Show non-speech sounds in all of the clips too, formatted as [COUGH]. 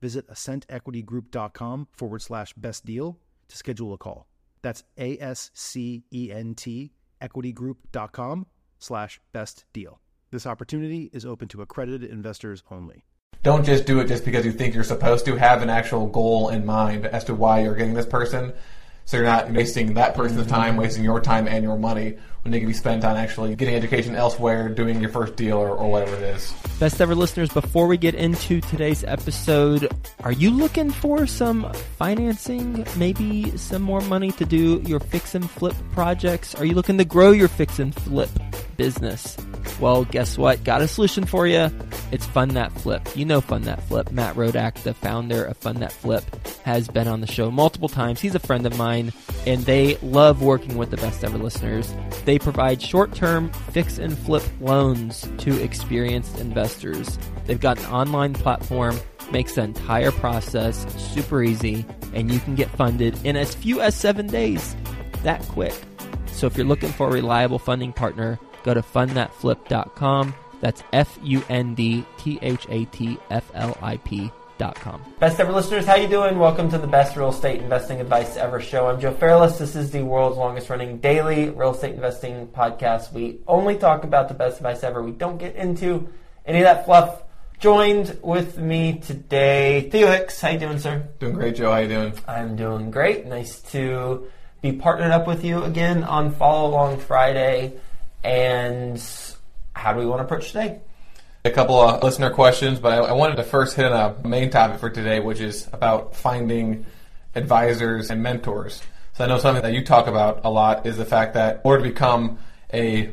visit ascentequitygroup.com forward slash best deal to schedule a call. That's A S C E N T equitygroup.com slash best deal. This opportunity is open to accredited investors only. Don't just do it just because you think you're supposed to. Have an actual goal in mind as to why you're getting this person. So you're not wasting that person's Mm-hmm. time, wasting your time and your money when they can be spent on actually getting education elsewhere, doing your first deal or, or whatever it is. Best ever listeners, before we get into today's episode, are you looking for some financing? Maybe some more money to do your fix and flip projects? Are you looking to grow your fix and flip business? Well, guess what? Got a solution for you. It's Fund That Flip. You know Fund That Flip. Matt Rodak, the founder of Fund That Flip, has been on the show multiple times. He's a friend of mine, and they love working with the best ever listeners. They provide short term fix and flip loans to experienced investors. They've got an online platform, makes the entire process super easy, and you can get funded in as few as seven days. That quick. So if you're looking for a reliable funding partner, go to fundthatflip.com. That's F U N D T H A T F L I P dot com. Best ever listeners, how you doing? Welcome to the best real estate investing advice ever show. I'm Joe Fairless. This is the world's longest running daily real estate investing podcast. We only talk about the best advice ever. We don't get into any of that fluff. Joined with me today, Theo Hicks. How you doing, sir? Doing great, Joe. How you doing? I'm doing great. Nice to be partnered up with you again on Follow Along Friday. And how do we want to approach today? A couple of listener questions, but I, I wanted to first hit on a main topic for today, which is about finding advisors and mentors. So I know something that you talk about a lot is the fact that in order to become a,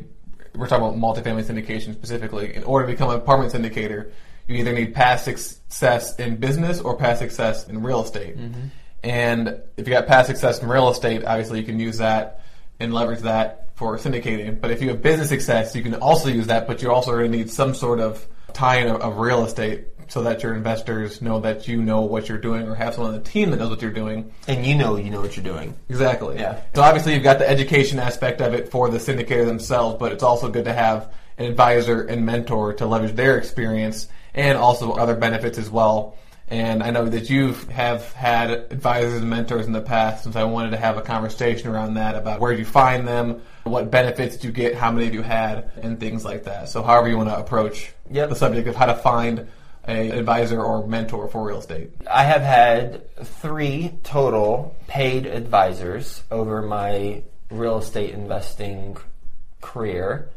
we're talking about multifamily syndication specifically, in order to become an apartment syndicator, you either need past success in business or past success in real estate. Mm-hmm. And if you got past success in real estate, obviously you can use that and leverage that for syndicating. But if you have business success, you can also use that, but you also going to need some sort of tie-in of, of real estate so that your investors know that you know what you're doing or have someone on the team that knows what you're doing. And you know you know what you're doing. Exactly. Yeah. So obviously you've got the education aspect of it for the syndicator themselves, but it's also good to have an advisor and mentor to leverage their experience and also other benefits as well. And I know that you have had advisors and mentors in the past, since I wanted to have a conversation around that about where you find them, what benefits do you get, how many of you had, and things like that. So however you want to approach Yep. the subject of how to find a advisor or mentor for real estate. I have had three total paid advisors over my real estate investing career.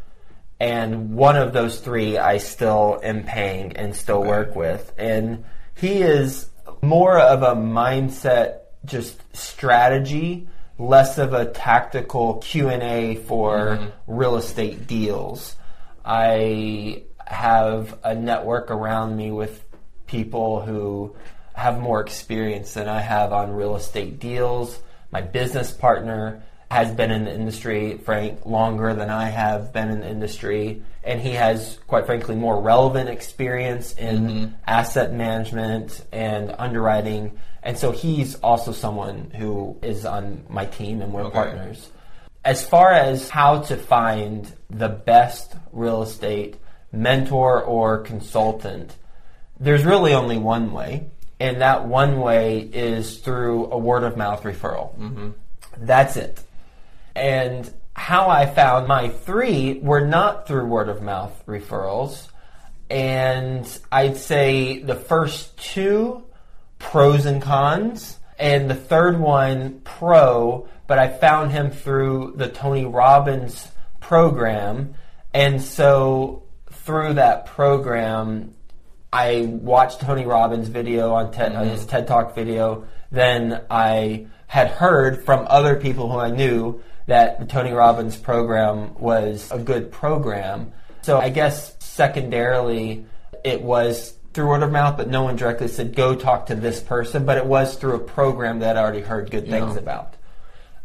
And one of those three I still am paying and still work with. And he is more of a mindset, just strategy, less of a tactical Q&A for mm-hmm. real estate deals. I have a network around me with people who have more experience than I have on real estate deals. My business partner has been in the industry, Frank, longer than I have been in the industry, and he has, quite frankly, more relevant experience in mm-hmm. asset management and underwriting. And so he's also someone who is on my team, and we're Okay. partners. As far as how to find the best real estate mentor or consultant, there's really only one way, and that one way is through a word of mouth referral. Mm-hmm. That's it. And how I found my three were not through word of mouth referrals. And I'd say the first two, pros and cons, and the third one pro, but I found him through the Tony Robbins program. And so through that program, I watched Tony Robbins' video on TED, mm-hmm. his TED Talk video. Then I had heard from other people who I knew that the Tony Robbins program was a good program. So I guess secondarily, it was through word of mouth, but no one directly said, go talk to this person. But it was through a program that I already heard good things yeah. about.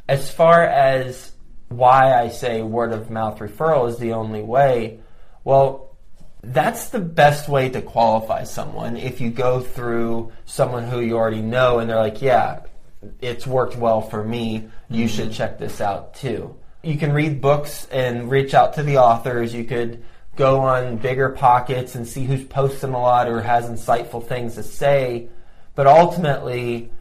As far as why I say word of mouth referral is the only way, well, that's the best way to qualify someone if you go through someone who you already know and they're like, yeah, it's worked well for me. You mm-hmm. should check this out too. You can read books and reach out to the authors. You could go on bigger pockets and see who's posting a lot or has insightful things to say. But ultimately,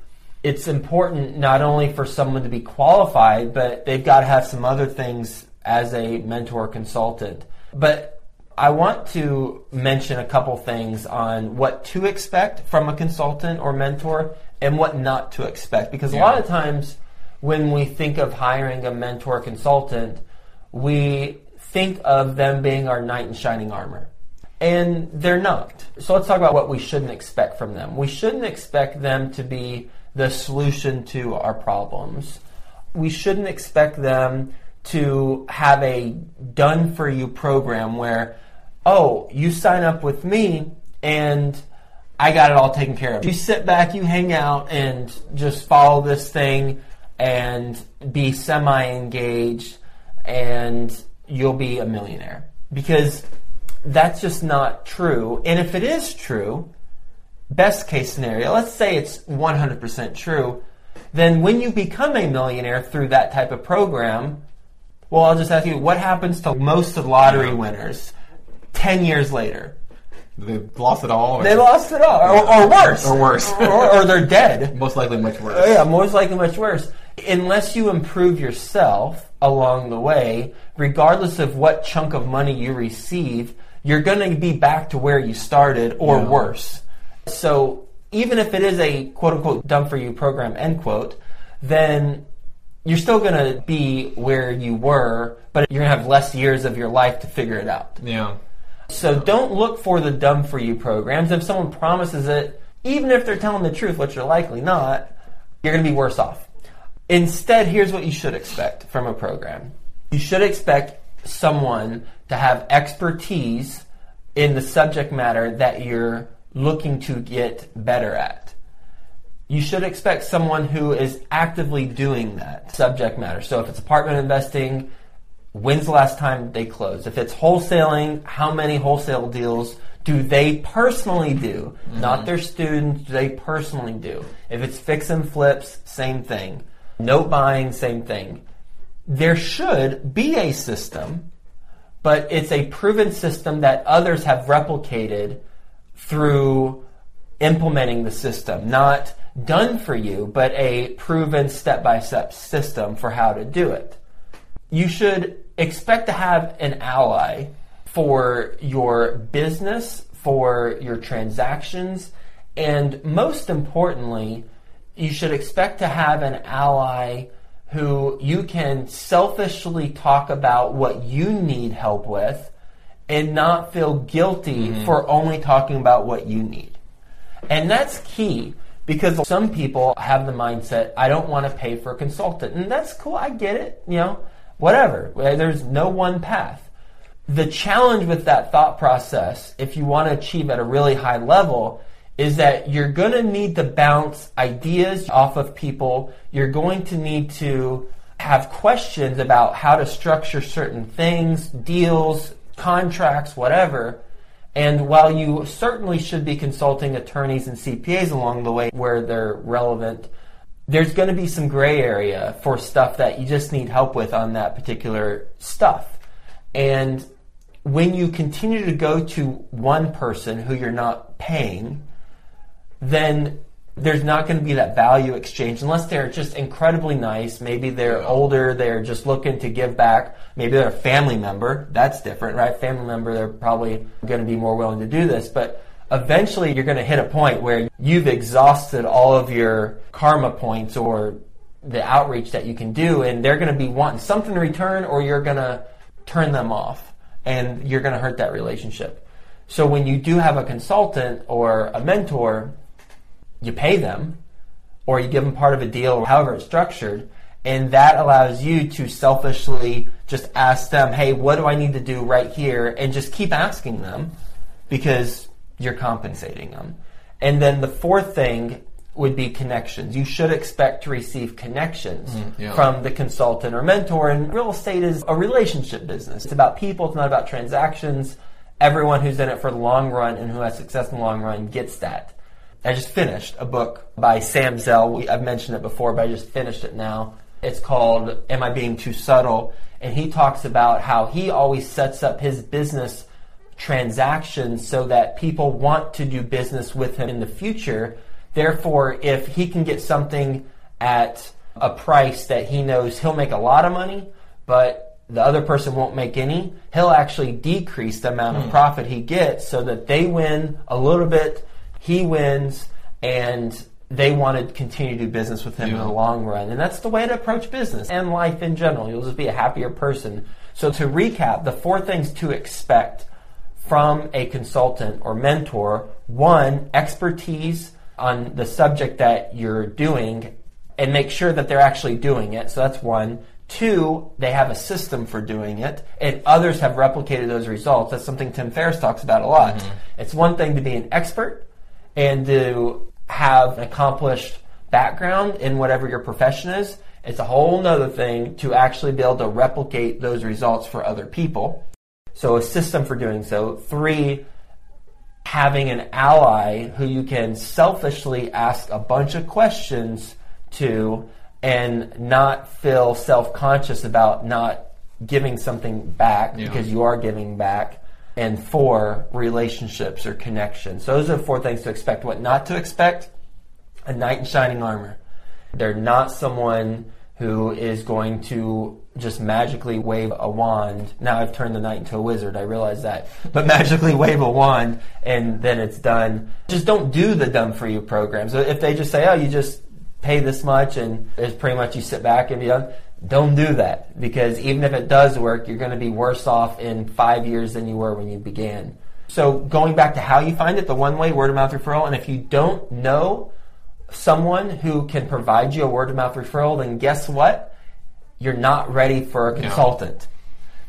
it's important not only for someone to be qualified, but they've got to have some other things as a mentor consultant. But I want to mention a couple things on what to expect from a consultant or mentor and what not to expect. Because yeah. a lot of times when we think of hiring a mentor consultant, we think of them being our knight in shining armor. And they're not. So let's talk about what we shouldn't expect from them. We shouldn't expect them to be the solution to our problems. We shouldn't expect them to have a done for you program where, oh, you sign up with me and I got it all taken care of. You sit back, you hang out, and just follow this thing and be semi engaged, and you'll be a millionaire. Because that's just not true. And if it is true, best case scenario, let's say it's 100% true, then when you become a millionaire through that type of program, well, I'll just ask you, what happens to most of lottery winners 10 years later? They lost it all. Or? They lost it all, or, or worse, or worse, [LAUGHS] or, or, they're dead. Most likely, much worse. Yeah, most likely, much worse. Unless you improve yourself along the way, regardless of what chunk of money you receive, you're going to be back to where you started or yeah. worse. So even if it is a quote unquote done for you program, end quote, then you're still going to be where you were, but you're going to have less years of your life to figure it out. Yeah. So don't look for the dumb for you programs. If someone promises it, even if they're telling the truth, which you're likely not, you're going to be worse off. Instead, here's what you should expect from a program. You should expect someone to have expertise in the subject matter that you're looking to get better at. You should expect someone who is actively doing that subject matter. So if it's apartment investing, when's the last time they closed? If it's wholesaling, how many wholesale deals do they personally do? Mm-hmm. Not their students, do they personally do? If it's fix and flips, same thing. Note buying, same thing. There should be a system, but it's a proven system that others have replicated through implementing the system, not done for you, but a proven step by step system for how to do it. You should expect to have an ally for your business, for your transactions, and most importantly, you should expect to have an ally who you can selfishly talk about what you need help with and not feel guilty mm-hmm. for only talking about what you need. And that's key because some people have the mindset, I don't want to pay for a consultant. And that's cool, I get it, you know, whatever. There's no one path. The challenge with that thought process, if you want to achieve at a really high level, is that you're going to need to bounce ideas off of people. You're going to need to have questions about how to structure certain things, deals, contracts, whatever. And while you certainly should be consulting attorneys and CPAs along the way where they're relevant, there's going to be some gray area for stuff that you just need help with on that particular stuff. And when you continue to go to one person who you're not paying, then there's not going to be that value exchange unless they're just incredibly nice. Maybe they're older, they're just looking to give back. Maybe they're a family member. That's different, right? Family member, they're probably going to be more willing to do this. But eventually you're going to hit a point where you've exhausted all of your karma points or the outreach that you can do, and they're going to be wanting something in return, or you're going to turn them off, and you're going to hurt that relationship. So when you do have a consultant or a mentor, you pay them, or you give them part of a deal, or however it's structured, and that allows you to selfishly just ask them, hey, what do I need to do right here? And just keep asking them because you're compensating them. And then the fourth thing would be connections. You should expect to receive connections mm, yeah. from the consultant or mentor. And real estate is a relationship business. It's about people, it's not about transactions. Everyone who's in it for the long run and who has success in the long run gets that. I just finished a book by Sam Zell. I've mentioned it before, but I just finished it now. It's called Am I Being Too Subtle? And he talks about how he always sets up his business transactions so that people want to do business with him in the future. Therefore, if he can get something at a price that he knows he'll make a lot of money, but the other person won't make any, he'll actually decrease the amount of hmm. profit he gets so that they win a little bit, he wins, and they want to continue to do business with him yeah. in the long run. And that's the way to approach business and life in general. You'll just be a happier person. So to recap, the four things to expect from a consultant or mentor one, expertise on the subject that you're doing and make sure that they're actually doing it. So that's one. Two, they have a system for doing it, and others have replicated those results. That's something Tim Ferriss talks about a lot. Mm-hmm. It's one thing to be an expert and to have an accomplished background in whatever your profession is. It's a whole nother thing to actually be able to replicate those results for other people. So a system for doing so. Three, having an ally who you can selfishly ask a bunch of questions to and not feel self-conscious about not giving something back yeah. because you are giving back and four relationships or connections those are the four things to expect what not to expect a knight in shining armor they're not someone who is going to just magically wave a wand. Now I've turned the knight into a wizard, I realize that. But [LAUGHS] magically wave a wand and then it's done. Just don't do the done for you programs. If they just say, oh, you just pay this much and it's pretty much you sit back and be done, don't do that because even if it does work, you're going to be worse off in five years than you were when you began. So going back to how you find it, the one way word of mouth referral, and if you don't know someone who can provide you a word of mouth referral, then guess what? You're not ready for a consultant no.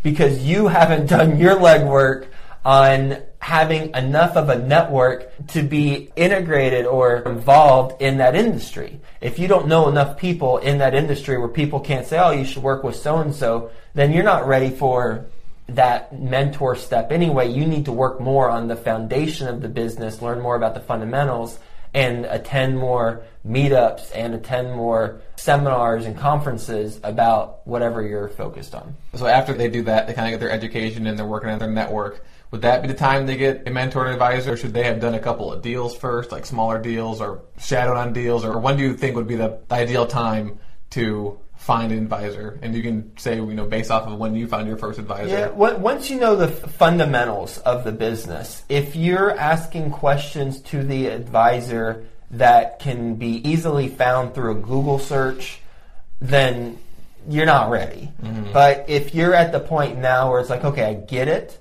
because you haven't [LAUGHS] done your legwork on having enough of a network to be integrated or involved in that industry. If you don't know enough people in that industry where people can't say, oh, you should work with so and so, then you're not ready for that mentor step anyway. You need to work more on the foundation of the business, learn more about the fundamentals, and attend more meetups and attend more seminars and conferences about whatever you're focused on. So after they do that, they kind of get their education and they're working on their network. Would that be the time they get a mentor and advisor? Or should they have done a couple of deals first, like smaller deals or shadowed on deals? Or when do you think would be the ideal time to find an advisor, and you can say, you know, based off of when you found your first advisor. Yeah, once you know the fundamentals of the business, if you're asking questions to the advisor that can be easily found through a Google search, then you're not ready. Mm-hmm. But if you're at the point now where it's like, okay, I get it,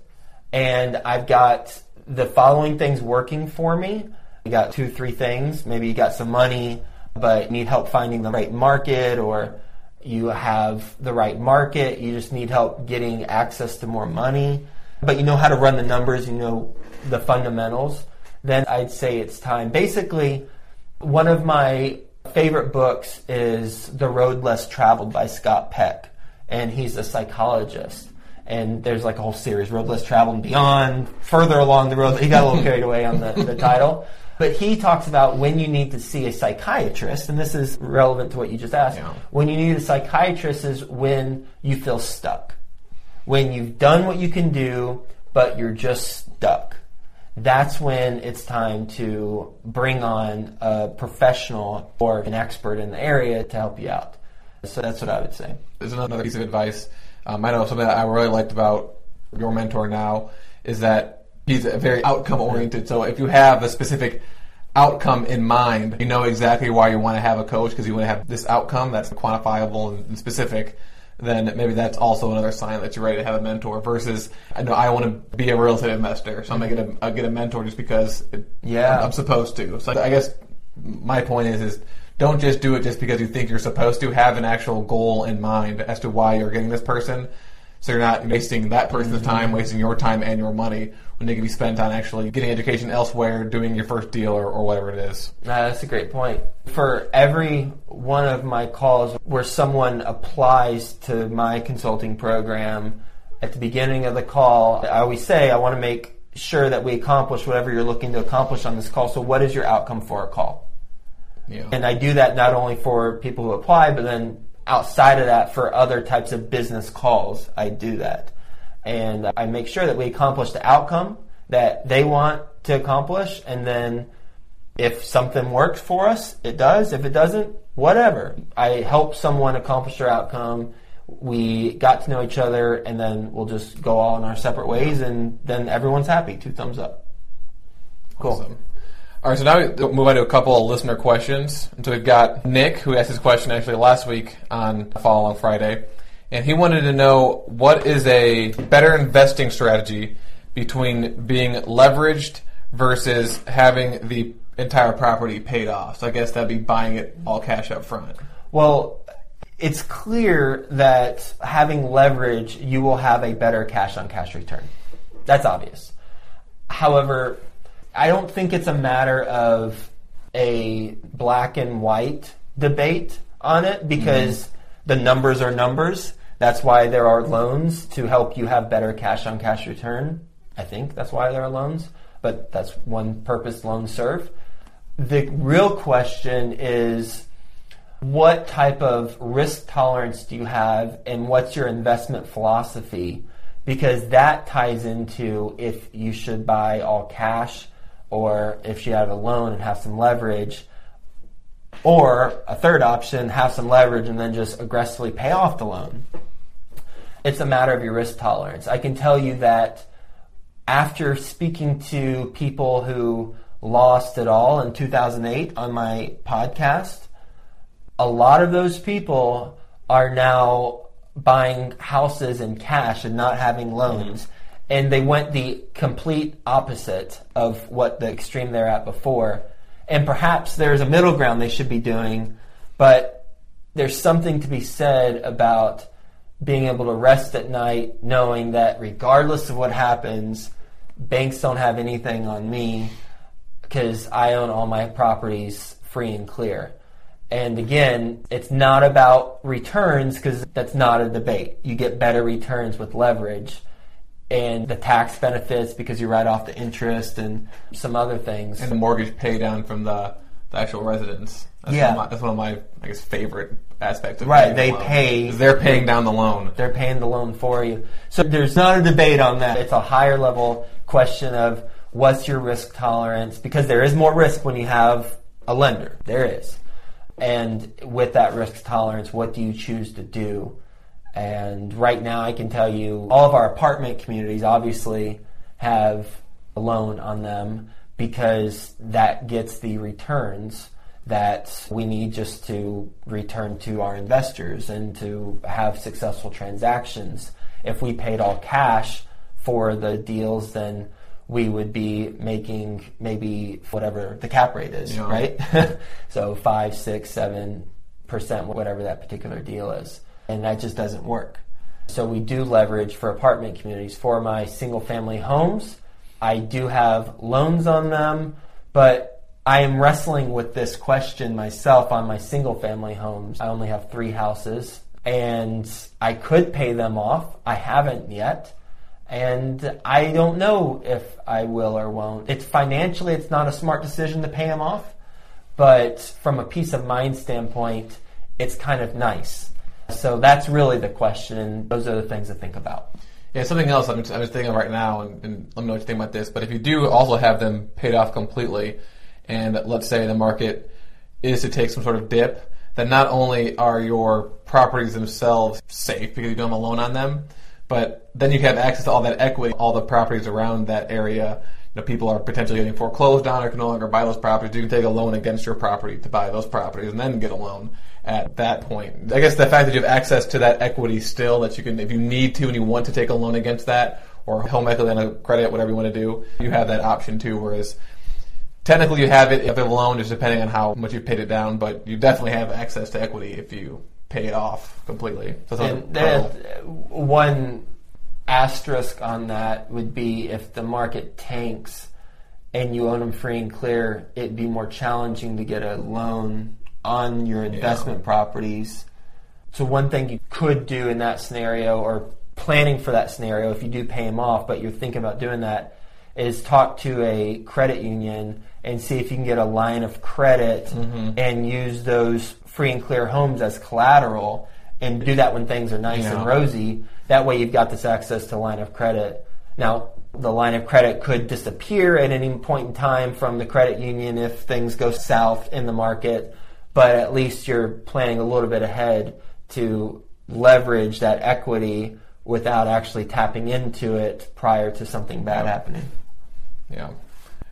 and I've got the following things working for me. You got two, three things. Maybe you got some money, but need help finding the right market or you have the right market, you just need help getting access to more money, but you know how to run the numbers, you know the fundamentals, then I'd say it's time. Basically, one of my favorite books is The Road Less Traveled by Scott Peck, and he's a psychologist. And there's like a whole series, Road Less Traveled and Beyond, further along the road. He got a little carried away on the, the title. But he talks about when you need to see a psychiatrist, and this is relevant to what you just asked. Yeah. When you need a psychiatrist is when you feel stuck. When you've done what you can do, but you're just stuck. That's when it's time to bring on a professional or an expert in the area to help you out. So that's what I would say. There's another piece of advice. Um, I know something that I really liked about your mentor now is that he's a very outcome oriented. So if you have a specific outcome in mind, you know exactly why you want to have a coach because you want to have this outcome that's quantifiable and specific. Then maybe that's also another sign that you're ready to have a mentor. Versus, I know I want to be a real estate investor, so I'm gonna get a, I'll get a mentor just because it, Yeah. I'm, I'm supposed to. So I guess my point is is don't just do it just because you think you're supposed to. Have an actual goal in mind as to why you're getting this person. So you're not wasting that person's Mm-hmm. time, wasting your time and your money when they can be spent on actually getting education elsewhere, doing your first deal or, or whatever it is. No, that's a great point. For every one of my calls where someone applies to my consulting program, at the beginning of the call, I always say I want to make sure that we accomplish whatever you're looking to accomplish on this call. So, what is your outcome for a call? Yeah. And I do that not only for people who apply, but then outside of that, for other types of business calls, I do that. And I make sure that we accomplish the outcome that they want to accomplish. And then if something works for us, it does. If it doesn't, whatever. I help someone accomplish their outcome. We got to know each other, and then we'll just go all in our separate ways, and then everyone's happy. Two thumbs up. Cool. Awesome. All right, so now we move on to a couple of listener questions. And so we've got Nick, who asked his question actually last week on Follow on Friday, and he wanted to know what is a better investing strategy between being leveraged versus having the entire property paid off. So I guess that'd be buying it all cash up front. Well, it's clear that having leverage, you will have a better cash on cash return. That's obvious. However, I don't think it's a matter of a black and white debate on it because mm-hmm. the numbers are numbers. That's why there are loans to help you have better cash on cash return. I think that's why there are loans, but that's one purpose loans serve. The real question is what type of risk tolerance do you have and what's your investment philosophy? Because that ties into if you should buy all cash or if you have a loan and have some leverage. Or a third option, have some leverage and then just aggressively pay off the loan. It's a matter of your risk tolerance. I can tell you that after speaking to people who lost it all in 2008 on my podcast, a lot of those people are now buying houses in cash and not having loans. And they went the complete opposite of what the extreme they're at before. And perhaps there's a middle ground they should be doing, but there's something to be said about being able to rest at night knowing that regardless of what happens, banks don't have anything on me because I own all my properties free and clear. And again, it's not about returns because that's not a debate. You get better returns with leverage and the tax benefits because you write off the interest and some other things. And the mortgage pay down from the, the actual residence. That's Yeah. One of my, that's one of my, I guess, favorite aspects of Right, they the pay- they're paying down the loan. They're paying the loan for you. So there's not a debate on that. It's a higher level question of what's your risk tolerance because there is more risk when you have a lender. There is. And with that risk tolerance, what do you choose to do? And right now I can tell you all of our apartment communities obviously have a loan on them because that gets the returns that we need just to return to our investors and to have successful transactions. If we paid all cash for the deals, then we would be making maybe whatever the cap rate is, Yeah. right? [LAUGHS] so five, six, seven percent, whatever that particular deal is. And that just doesn't work. So we do leverage for apartment communities. For my single family homes, I do have loans on them, but I am wrestling with this question myself on my single family homes. I only have three houses and I could pay them off. I haven't yet. And I don't know if I will or won't. It's financially, it's not a smart decision to pay them off, but from a peace of mind standpoint, it's kind of nice. So that's really the question, those are the things to think about. Yeah, something else I'm, I'm just thinking of right now, and, and let me know what you think about this. But if you do also have them paid off completely, and let's say the market is to take some sort of dip, then not only are your properties themselves safe because you don't have a loan on them, But then you have access to all that equity, all the properties around that area. You know, people are potentially getting foreclosed on or can no longer buy those properties. You can take a loan against your property to buy those properties and then get a loan at that point. I guess the fact that you have access to that equity still, that you can, if you need to and you want to take a loan against that, or home equity on a credit, whatever you want to do, you have that option too. Whereas technically you have it if a loan, just depending on how much you've paid it down, but you definitely have access to equity if you pay it off completely. So and one asterisk on that would be if the market tanks and you own them free and clear, it'd be more challenging to get a loan on your investment yeah. properties. So one thing you could do in that scenario or planning for that scenario if you do pay them off, but you're thinking about doing that is talk to a credit union and see if you can get a line of credit mm-hmm. and use those free and clear homes as collateral and do that when things are nice yeah. and rosy. That way you've got this access to line of credit. Now, the line of credit could disappear at any point in time from the credit union if things go south in the market, but at least you're planning a little bit ahead to leverage that equity without actually tapping into it prior to something bad happening. Yeah.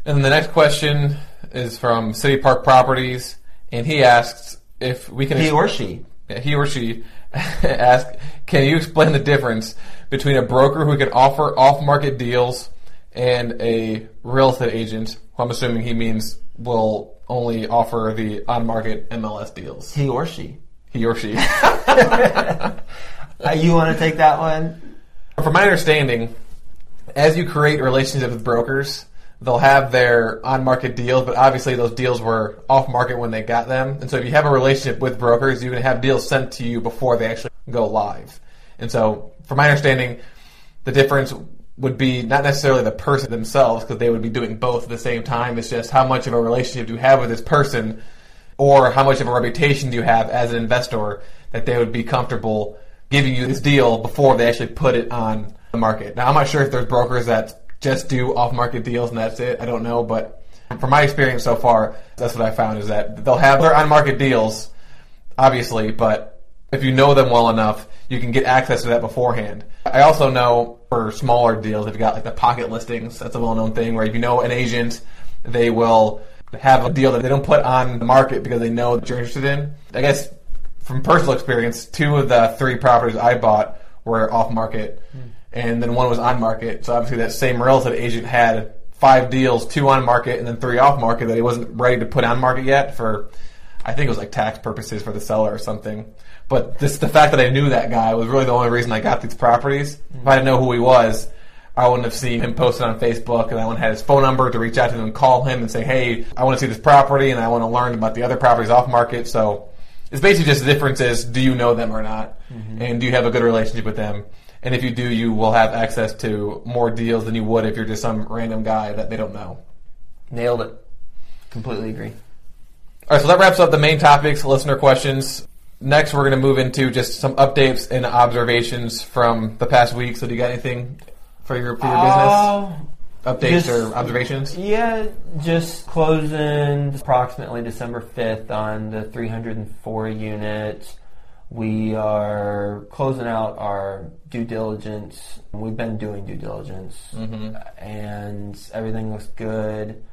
And the next question is from City Park Properties, and he asks if we can. He or she. He or she [LAUGHS] ask, can you explain the difference between a broker who can offer off-market deals and a real estate agent? Who I'm assuming he means will only offer the on-market MLS deals. He or she. He or she. [LAUGHS] [LAUGHS] you want to take that one? From my understanding, as you create relationships with brokers, they'll have their on-market deals, but obviously those deals were off-market when they got them. And so if you have a relationship with brokers, you can have deals sent to you before they actually go live. And so, from my understanding, the difference would be not necessarily the person themselves, because they would be doing both at the same time. It's just how much of a relationship do you have with this person, or how much of a reputation do you have as an investor that they would be comfortable giving you this deal before they actually put it on the market. Now, I'm not sure if there's brokers that just do off market deals and that's it. I don't know, but from my experience so far, that's what I found is that they'll have their on market deals, obviously, but if you know them well enough, you can get access to that beforehand. I also know for smaller deals, if you got like the pocket listings, that's a well known thing where if you know an agent, they will have a deal that they don't put on the market because they know that you're interested in. I guess from personal experience, two of the three properties I bought were off market. Mm and then one was on market. So obviously that same real estate agent had five deals, two on market and then three off market that he wasn't ready to put on market yet for, I think it was like tax purposes for the seller or something. But this, the fact that I knew that guy was really the only reason I got these properties. If I didn't know who he was, I wouldn't have seen him posted on Facebook and I wouldn't have had his phone number to reach out to him and call him and say, hey, I want to see this property and I want to learn about the other properties off market. So it's basically just the difference is do you know them or not? Mm-hmm. And do you have a good relationship with them? And if you do, you will have access to more deals than you would if you're just some random guy that they don't know. Nailed it. Completely agree. All right, so that wraps up the main topics, listener questions. Next, we're going to move into just some updates and observations from the past week. So, do you got anything for your for your uh, business? Updates just, or observations? Yeah, just closing approximately December 5th on the 304 units. We are closing out our due diligence. We've been doing due diligence, mm-hmm. and everything looks good.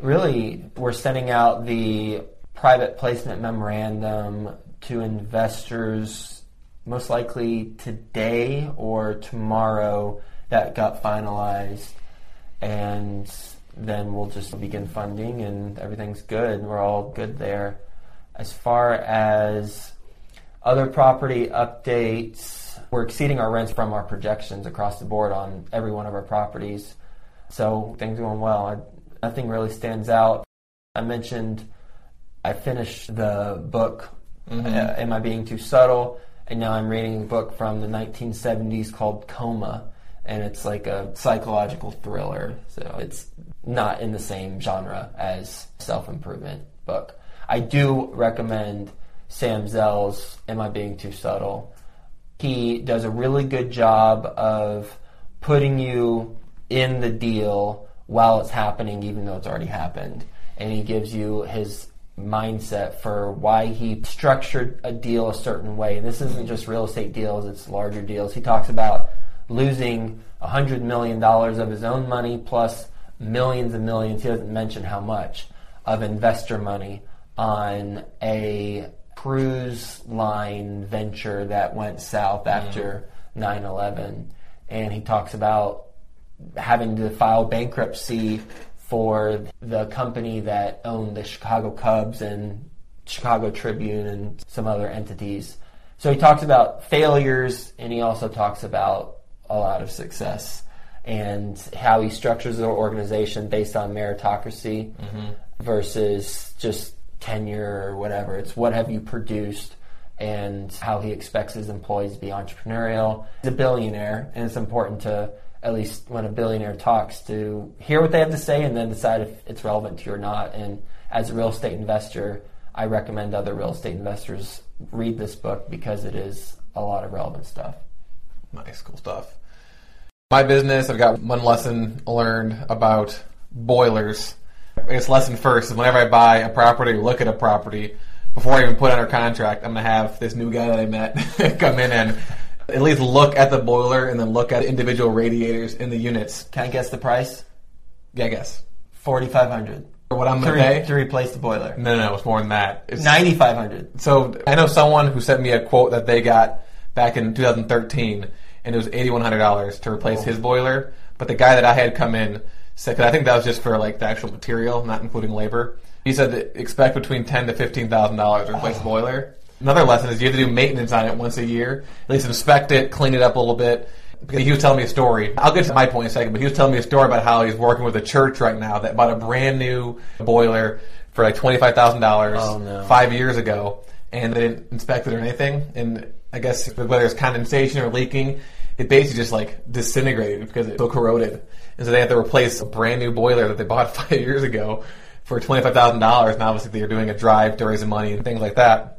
Really, we're sending out the private placement memorandum to investors most likely today or tomorrow that got finalized and then we'll just begin funding and everything's good we're all good there as far as other property updates. We're exceeding our rents from our projections across the board on every one of our properties. So things are going well. I, nothing really stands out. I mentioned I finished the book, mm-hmm. uh, Am I Being Too Subtle? And now I'm reading a book from the 1970s called Coma. And it's like a psychological thriller. So it's not in the same genre as self improvement book. I do recommend Sam Zell's Am I Being Too Subtle? He does a really good job of putting you in the deal while it's happening, even though it's already happened. And he gives you his mindset for why he structured a deal a certain way. This isn't just real estate deals, it's larger deals. He talks about losing $100 million of his own money plus millions and millions, he doesn't mention how much, of investor money on a cruise line venture that went south after 9 11. And he talks about having to file bankruptcy for the company that owned the Chicago Cubs and Chicago Tribune and some other entities. So he talks about failures and he also talks about a lot of success and how he structures the organization based on meritocracy mm-hmm. versus just tenure or whatever. It's what have you produced and how he expects his employees to be entrepreneurial. He's a billionaire, and it's important to, at least when a billionaire talks, to hear what they have to say and then decide if it's relevant to you or not. And as a real estate investor, I recommend other real estate investors read this book because it is a lot of relevant stuff. Nice, cool stuff. My business, I've got one lesson learned about boilers. It's lesson first whenever I buy a property or look at a property, before I even put under contract, I'm going to have this new guy that I met [LAUGHS] come in and at least look at the boiler and then look at individual radiators in the units. Can I guess the price? Yeah, I guess. Forty five hundred. For what I'm To, going to re- pay? to replace the boiler. No, no, no, it's more than that. It's, Ninety five hundred. So I know someone who sent me a quote that they got back in 2013, and it was $8,100 to replace oh. his boiler. But the guy that I had come in said, cause I think that was just for like the actual material, not including labor. He said that expect between ten to fifteen thousand dollars to replace the boiler. Another lesson is you have to do maintenance on it once a year. At least inspect it, clean it up a little bit. Because he was telling me a story. I'll get to my point in a second, but he was telling me a story about how he's working with a church right now that bought a brand new boiler for like twenty five thousand dollars Oh, five years ago, and they didn't inspect it or anything. And I guess whether it's condensation or leaking, it basically just like disintegrated because it's so corroded. And so they had to replace a brand new boiler that they bought [LAUGHS] five years ago for twenty five thousand dollars. And obviously they're doing a drive to raise the money and things like that.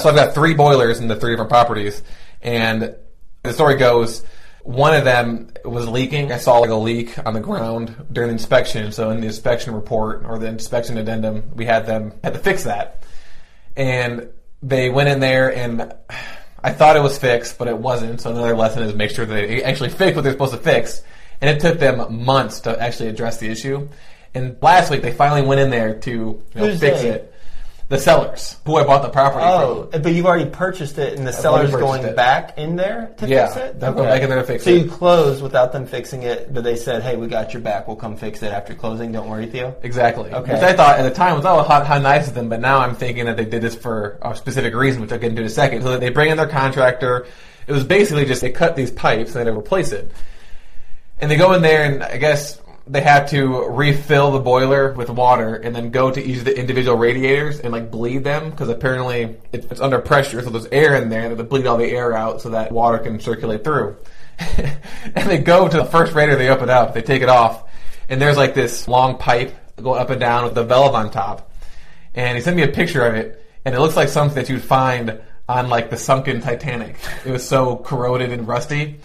So I've got three boilers in the three different properties, and the story goes. One of them was leaking. I saw like a leak on the ground during the inspection. So in the inspection report or the inspection addendum, we had them had to fix that. And they went in there and I thought it was fixed, but it wasn't. So another lesson is make sure that they actually [LAUGHS] fix what they're supposed to fix. And it took them months to actually address the issue. And last week they finally went in there to you know, fix they? it. The sellers who I bought the property Oh, from. but you've already purchased it, and the already seller's purchased going it. back in there to Yeah, fix it. they'll go back in there to fix so it. you closed without them fixing it, but they said, "Hey, we got your back. We'll come fix it after closing. Don't worry, Theo." Exactly. Okay. Which I thought at the time was, oh, how, how nice of them. But now I'm thinking that they did this for a specific reason, which I'll get into in a second. So that they bring in their contractor. It was basically just they cut these pipes and they replace it. And they go in there and I guess they have to refill the boiler with water and then go to each of the individual radiators and like bleed them because apparently it- it's under pressure, so there's air in there. They have to bleed all the air out so that water can circulate through. [LAUGHS] and they go to the first radiator, they open up, they take it off, and there's like this long pipe going up and down with the valve on top. And he sent me a picture of it, and it looks like something that you'd find on like the sunken Titanic. It was so corroded and rusty.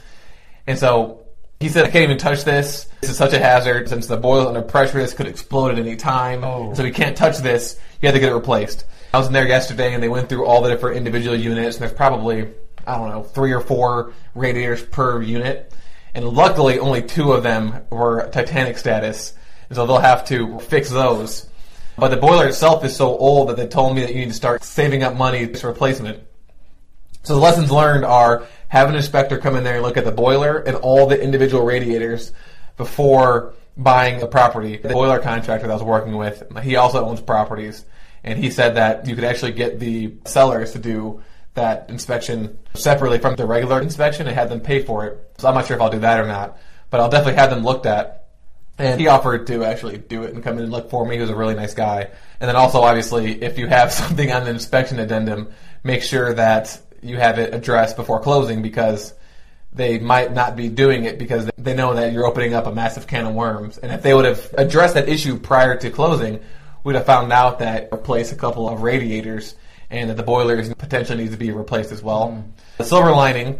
And so he said, I can't even touch this. This is such a hazard. Since the boiler's under pressure, this could explode at any time. Oh. So we can't touch this. You have to get it replaced. I was in there yesterday and they went through all the different individual units and there's probably, I don't know, three or four radiators per unit. And luckily only two of them were Titanic status. And so they'll have to fix those. But the boiler itself is so old that they told me that you need to start saving up money for replacement. So the lessons learned are have an inspector come in there and look at the boiler and all the individual radiators before buying the property. The boiler contractor that I was working with, he also owns properties, and he said that you could actually get the sellers to do that inspection separately from the regular inspection and have them pay for it. So I'm not sure if I'll do that or not, but I'll definitely have them looked at. And he offered to actually do it and come in and look for me. He was a really nice guy. And then also, obviously, if you have [LAUGHS] something on the inspection addendum, make sure that you have it addressed before closing because they might not be doing it because they know that you're opening up a massive can of worms. And if they would have addressed that issue prior to closing, we'd have found out that replace a couple of radiators and that the boilers potentially needs to be replaced as well. Mm. The silver lining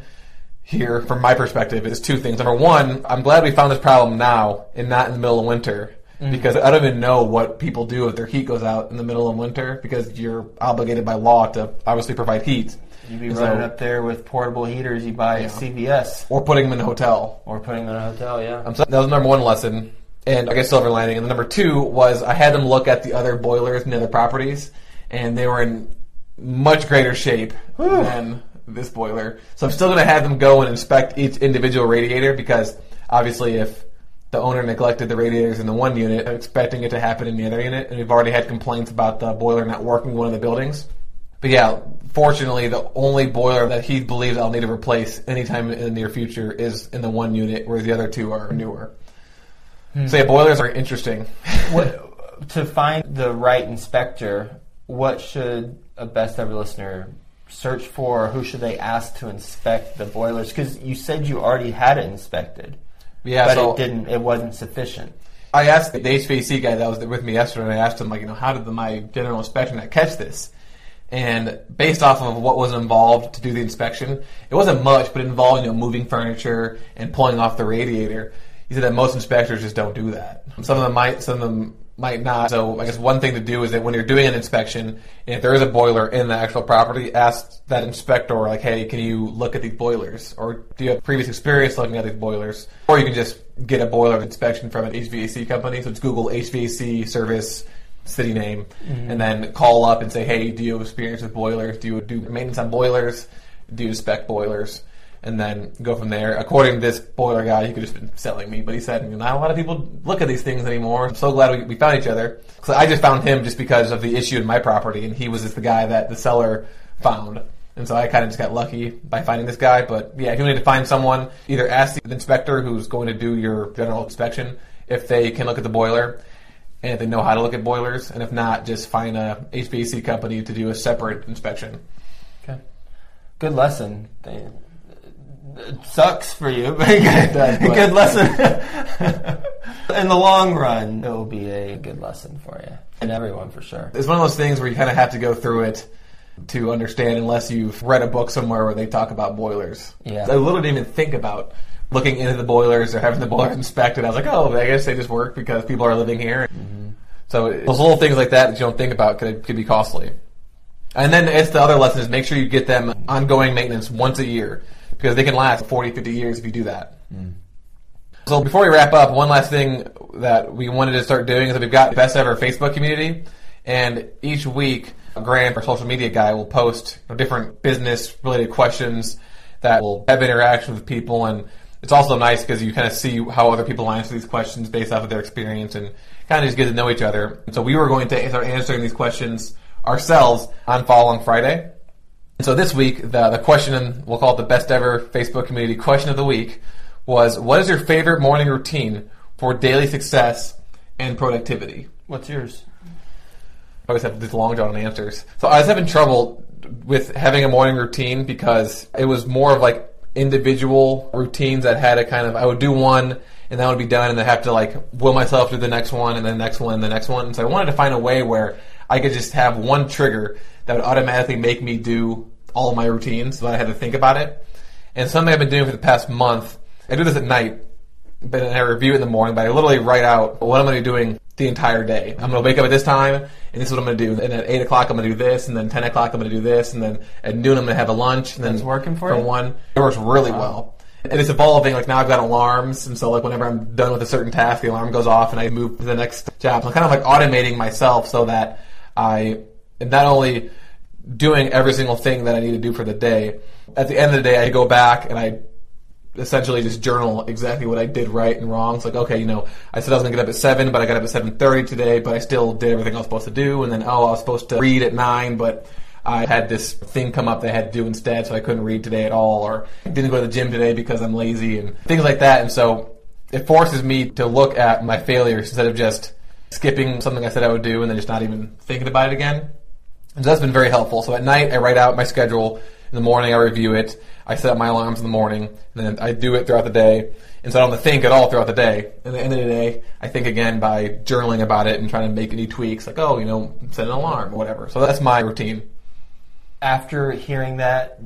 here, from my perspective, is two things. Number one, I'm glad we found this problem now and not in the middle of winter mm. because I don't even know what people do if their heat goes out in the middle of winter because you're obligated by law to obviously provide heat. You'd be running up there with portable heaters you buy at CVS or putting them in a hotel. or putting them in a hotel. Yeah. Um, so that was number one lesson, and I guess silver lining. And the number two was I had them look at the other boilers and the other properties, and they were in much greater shape than this boiler. So I'm still going to have them go and inspect each individual radiator because obviously if the owner neglected the radiators in the one unit, I'm expecting it to happen in the other unit, and we've already had complaints about the boiler not working in one of the buildings. But yeah, fortunately, the only boiler that he believes I'll need to replace anytime in the near future is in the one unit, whereas the other two are newer. Hmm. So yeah, boilers are interesting. what, [LAUGHS] to find the right inspector, what should a best ever listener search for? Who should they ask to inspect the boilers? Because you said you already had it inspected, Yeah, but so it didn't. It wasn't sufficient. I asked the HVAC guy that was with me yesterday, and I asked him like, you know, how did the, my general inspection not catch this? And based off of what was involved to do the inspection, it wasn't much, but it involved you know moving furniture and pulling off the radiator. He said that most inspectors just don't do that. Some of them might, some of them might not. So I guess one thing to do is that when you're doing an inspection, if there is a boiler in the actual property, ask that inspector like, hey, can you look at these boilers, or do you have previous experience looking at these boilers, or you can just get a boiler inspection from an HVAC company. So it's Google HVAC service city name, and then call up and say, hey, do you have experience with boilers? Do you do maintenance on boilers? Do you spec boilers? And then go from there. According to this boiler guy, he could just been selling me, but he said not a lot of people look at these things anymore. I'm so glad we, we found each other. So I just found him just because of the issue in my property, and he was just the guy that the seller found. And so I kind of just got lucky by finding this guy. But yeah, if you need to find someone, either ask the inspector who's going to do your general inspection if they can look at the boiler and if they know how to look at boilers, and if not, just find a HVAC company to do a separate inspection. Okay. Good lesson. They- It sucks for you, but [LAUGHS] [LAUGHS] good, does, but- good lesson. [LAUGHS] In the long run, it will be a good lesson for you and everyone for sure. It's one of those things where you kind of have to go through it to understand, unless you've read a book somewhere where they talk about boilers. Yeah. I literally didn't even think about looking into the boilers or having the boilers inspected. I was like, oh, I guess they just work because people are living here. Mm-hmm. So those little things like that that you don't think about could, could be costly. And then it's the other lesson is make sure you get them ongoing maintenance once a year because they can last 40, 50 years if you do that. Mm. So before we wrap up, one last thing that we wanted to start doing is that we've got the best ever Facebook community, and each week a Grant, our social media guy, will post different business related questions that will have interaction with people, and it's also nice because you kind of see how other people answer these questions based off of their experience and kind of just get to know each other. And so we were going to start answering these questions ourselves on Fall on Friday. And so this week, the, the question, we'll call it the best ever Facebook community question of the week, was what is your favorite morning routine for daily success and productivity? What's yours? I always have these long drawn answers. So I was having trouble with having a morning routine because it was more of like individual routines that had a kind of, I would do one and that would be done and then have to like will myself do the next one and the next one and the next one. And so I wanted to find a way where I could just have one trigger that would automatically make me do all of my routines so I had to think about it. And something I've been doing for the past month, I do this at night, but then I review it in the morning, but I literally write out what I'm going to be doing the entire day. I'm going to wake up at this time, and this is what I'm going to do. And at 8 o'clock, I'm going to do this, and then 10 o'clock, I'm going to do this, and then at noon, I'm going to have a lunch. And then That's working for from you? 1. It works really well. And it's evolving. Like now I've got alarms, and so like whenever I'm done with a certain task, the alarm goes off, and I move to the next job. So I'm kind of like automating myself so that I am not only doing every single thing that I need to do for the day. At the end of the day, I go back and I essentially just journal exactly what I did right and wrong. It's like, okay, you know, I said I was to get up at 7, but I got up at 7.30 today, but I still did everything I was supposed to do. And then, oh, I was supposed to read at 9, but I had this thing come up that I had to do instead, so I couldn't read today at all, or didn't go to the gym today because I'm lazy, and things like that. And so it forces me to look at my failures instead of just skipping something I said I would do and then just not even thinking about it again. And so that's been very helpful. So at night, I write out my schedule. In the morning, I review it. I set up my alarms in the morning, and then I do it throughout the day. And so I don't to think at all throughout the day. And at the end of the day, I think again by journaling about it and trying to make any tweaks, like, oh, you know, set an alarm or whatever. So that's my routine. After hearing that,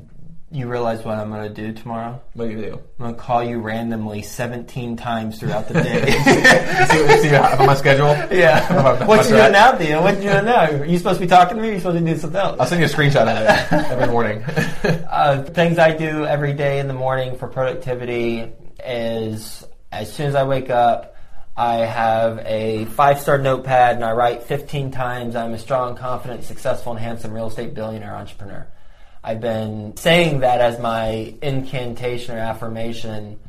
You realize what I'm going to do tomorrow? What do you do? I'm going to call you randomly 17 times throughout the day. [LAUGHS] see, see how, my schedule? yeah. What you doing now, Theo? What you doing now? Are you supposed to be talking to me or are you supposed to do something else? I'll send you a screenshot of it [LAUGHS] every morning. uh, things I do every day in the morning for productivity is as soon as I wake up, I have a five star notepad and I write 15 times I'm a strong, confident, successful, and handsome real estate billionaire entrepreneur. I've been saying that as my incantation or affirmation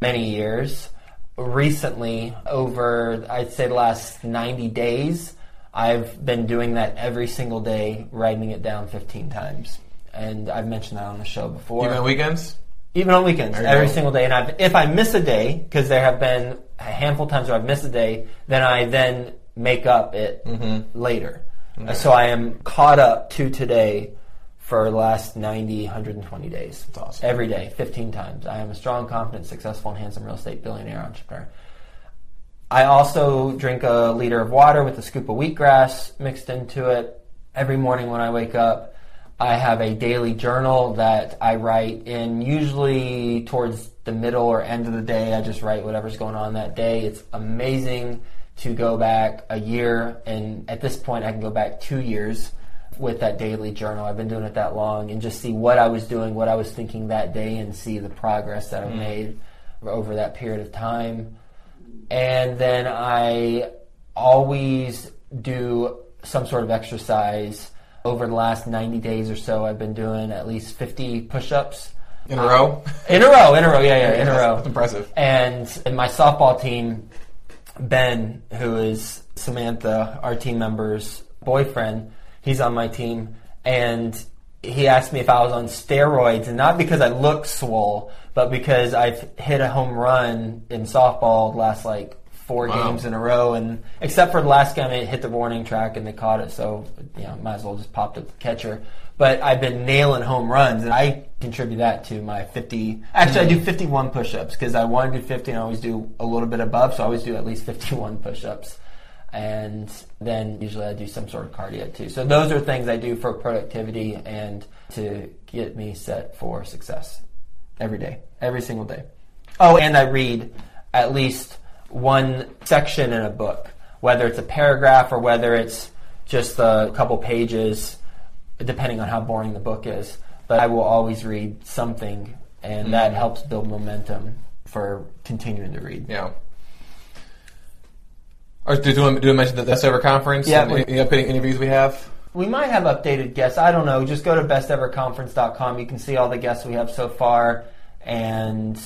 many years. Recently, over I'd say the last 90 days, I've been doing that every single day, writing it down 15 times. And I've mentioned that on the show before. Even on weekends? Even on weekends, every go. single day. And I've, if I miss a day, because there have been a handful of times where I've missed a day, then I then make up it Mm-hmm. later. Uh, So I am caught up to today for the last 90, 120 days. That's awesome. Every day, 15 times. I am a strong, confident, successful, and handsome real estate billionaire entrepreneur. I also drink a liter of water with a scoop of wheatgrass mixed into it every morning when I wake up. I have a daily journal that I write in usually towards the middle or end of the day. I just write whatever's going on that day. It's amazing to go back a year, and at this point, I can go back two years with that daily journal. I've been doing it that long, and just see what I was doing, what I was thinking that day, and see the progress that I've mm. made over that period of time and then I always do some sort of exercise. Over the last 90 days or so, I've been doing at least 50 push-ups In a row? in a row. In a row, yeah, yeah, in a row. That's impressive. And in my softball team, Ben, who is Samantha, our team member's boyfriend, he's on my team, and he asked me if I was on steroids, and not because I look swole, but because I've hit a home run in softball the last like four Wow. games in a row, and except for the last game, it hit the warning track and they caught it, so you know, might as well just popped up the catcher. But I've been nailing home runs, and I contribute that to my 50. Actually, I do 51 push-ups because I want to do 50, and I always do a little bit above, so I always do at least 51 push-ups. And then usually I do some sort of cardio too. So those are things I do for productivity and to get me set for success every day, every single day. Oh, and I read at least one section in a book, whether it's a paragraph or whether it's just a couple pages, depending on how boring the book is. But I will always read something, and that mm-hmm. helps build momentum for continuing to read. Yeah. Or do you want do you mention the Best Ever Conference? Yeah, and we- any upcoming interviews we have? We might have updated guests. I don't know. Just go to besteverconference.com. You can see all the guests we have so far and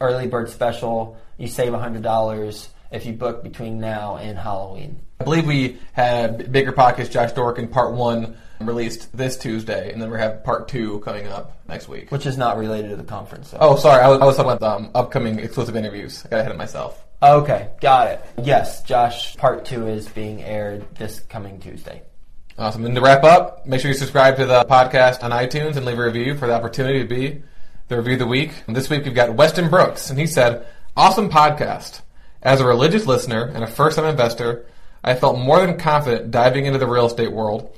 early bird special. You save $100 if you book between now and Halloween. I believe we had Bigger Pockets, Josh Dorkin, part one released this Tuesday, and then we have part two coming up next week. Which is not related to the conference. So. Oh, sorry, I was, I was talking about the um, upcoming exclusive interviews. I got ahead of myself. Okay, got it. Yes, Josh, part two is being aired this coming Tuesday. Awesome. And to wrap up, make sure you subscribe to the podcast on iTunes and leave a review for the opportunity to be the review of the week. And this week we've got Weston Brooks, and he said, Awesome podcast. As a religious listener and a first time investor, I felt more than confident diving into the real estate world.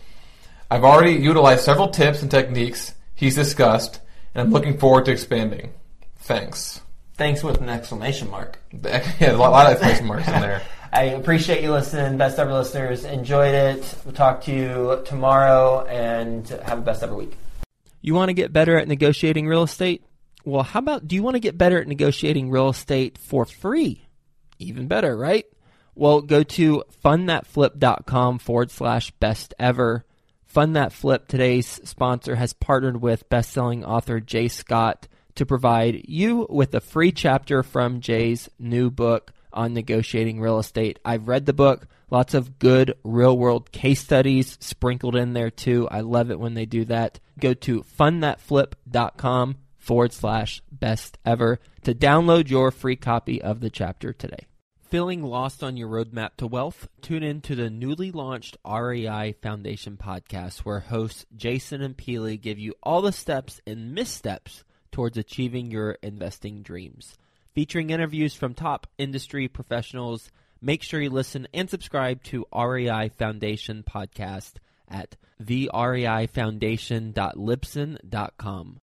I've already utilized several tips and techniques he's discussed, and I'm looking forward to expanding. Thanks. Thanks with an exclamation mark. [LAUGHS] Yeah, a lot, a lot of exclamation marks in there. [LAUGHS] I appreciate you listening, best ever listeners. Enjoyed it. We'll talk to you tomorrow and have a best ever week. You want to get better at negotiating real estate? Well, how about do you want to get better at negotiating real estate for free? Even better, right? Well, go to fundthatflip.com forward slash best ever. Fund That Flip, today's sponsor, has partnered with best-selling author Jay Scott to provide you with a free chapter from Jay's new book on negotiating real estate. I've read the book, lots of good real-world case studies sprinkled in there too. I love it when they do that. Go to fundthatflip.com forward slash best ever to download your free copy of the chapter today. Feeling lost on your roadmap to wealth? Tune in to the newly launched REI Foundation podcast, where hosts Jason and Pili give you all the steps and missteps towards achieving your investing dreams. Featuring interviews from top industry professionals, make sure you listen and subscribe to REI Foundation podcast at thereifoundation.libsyn.com.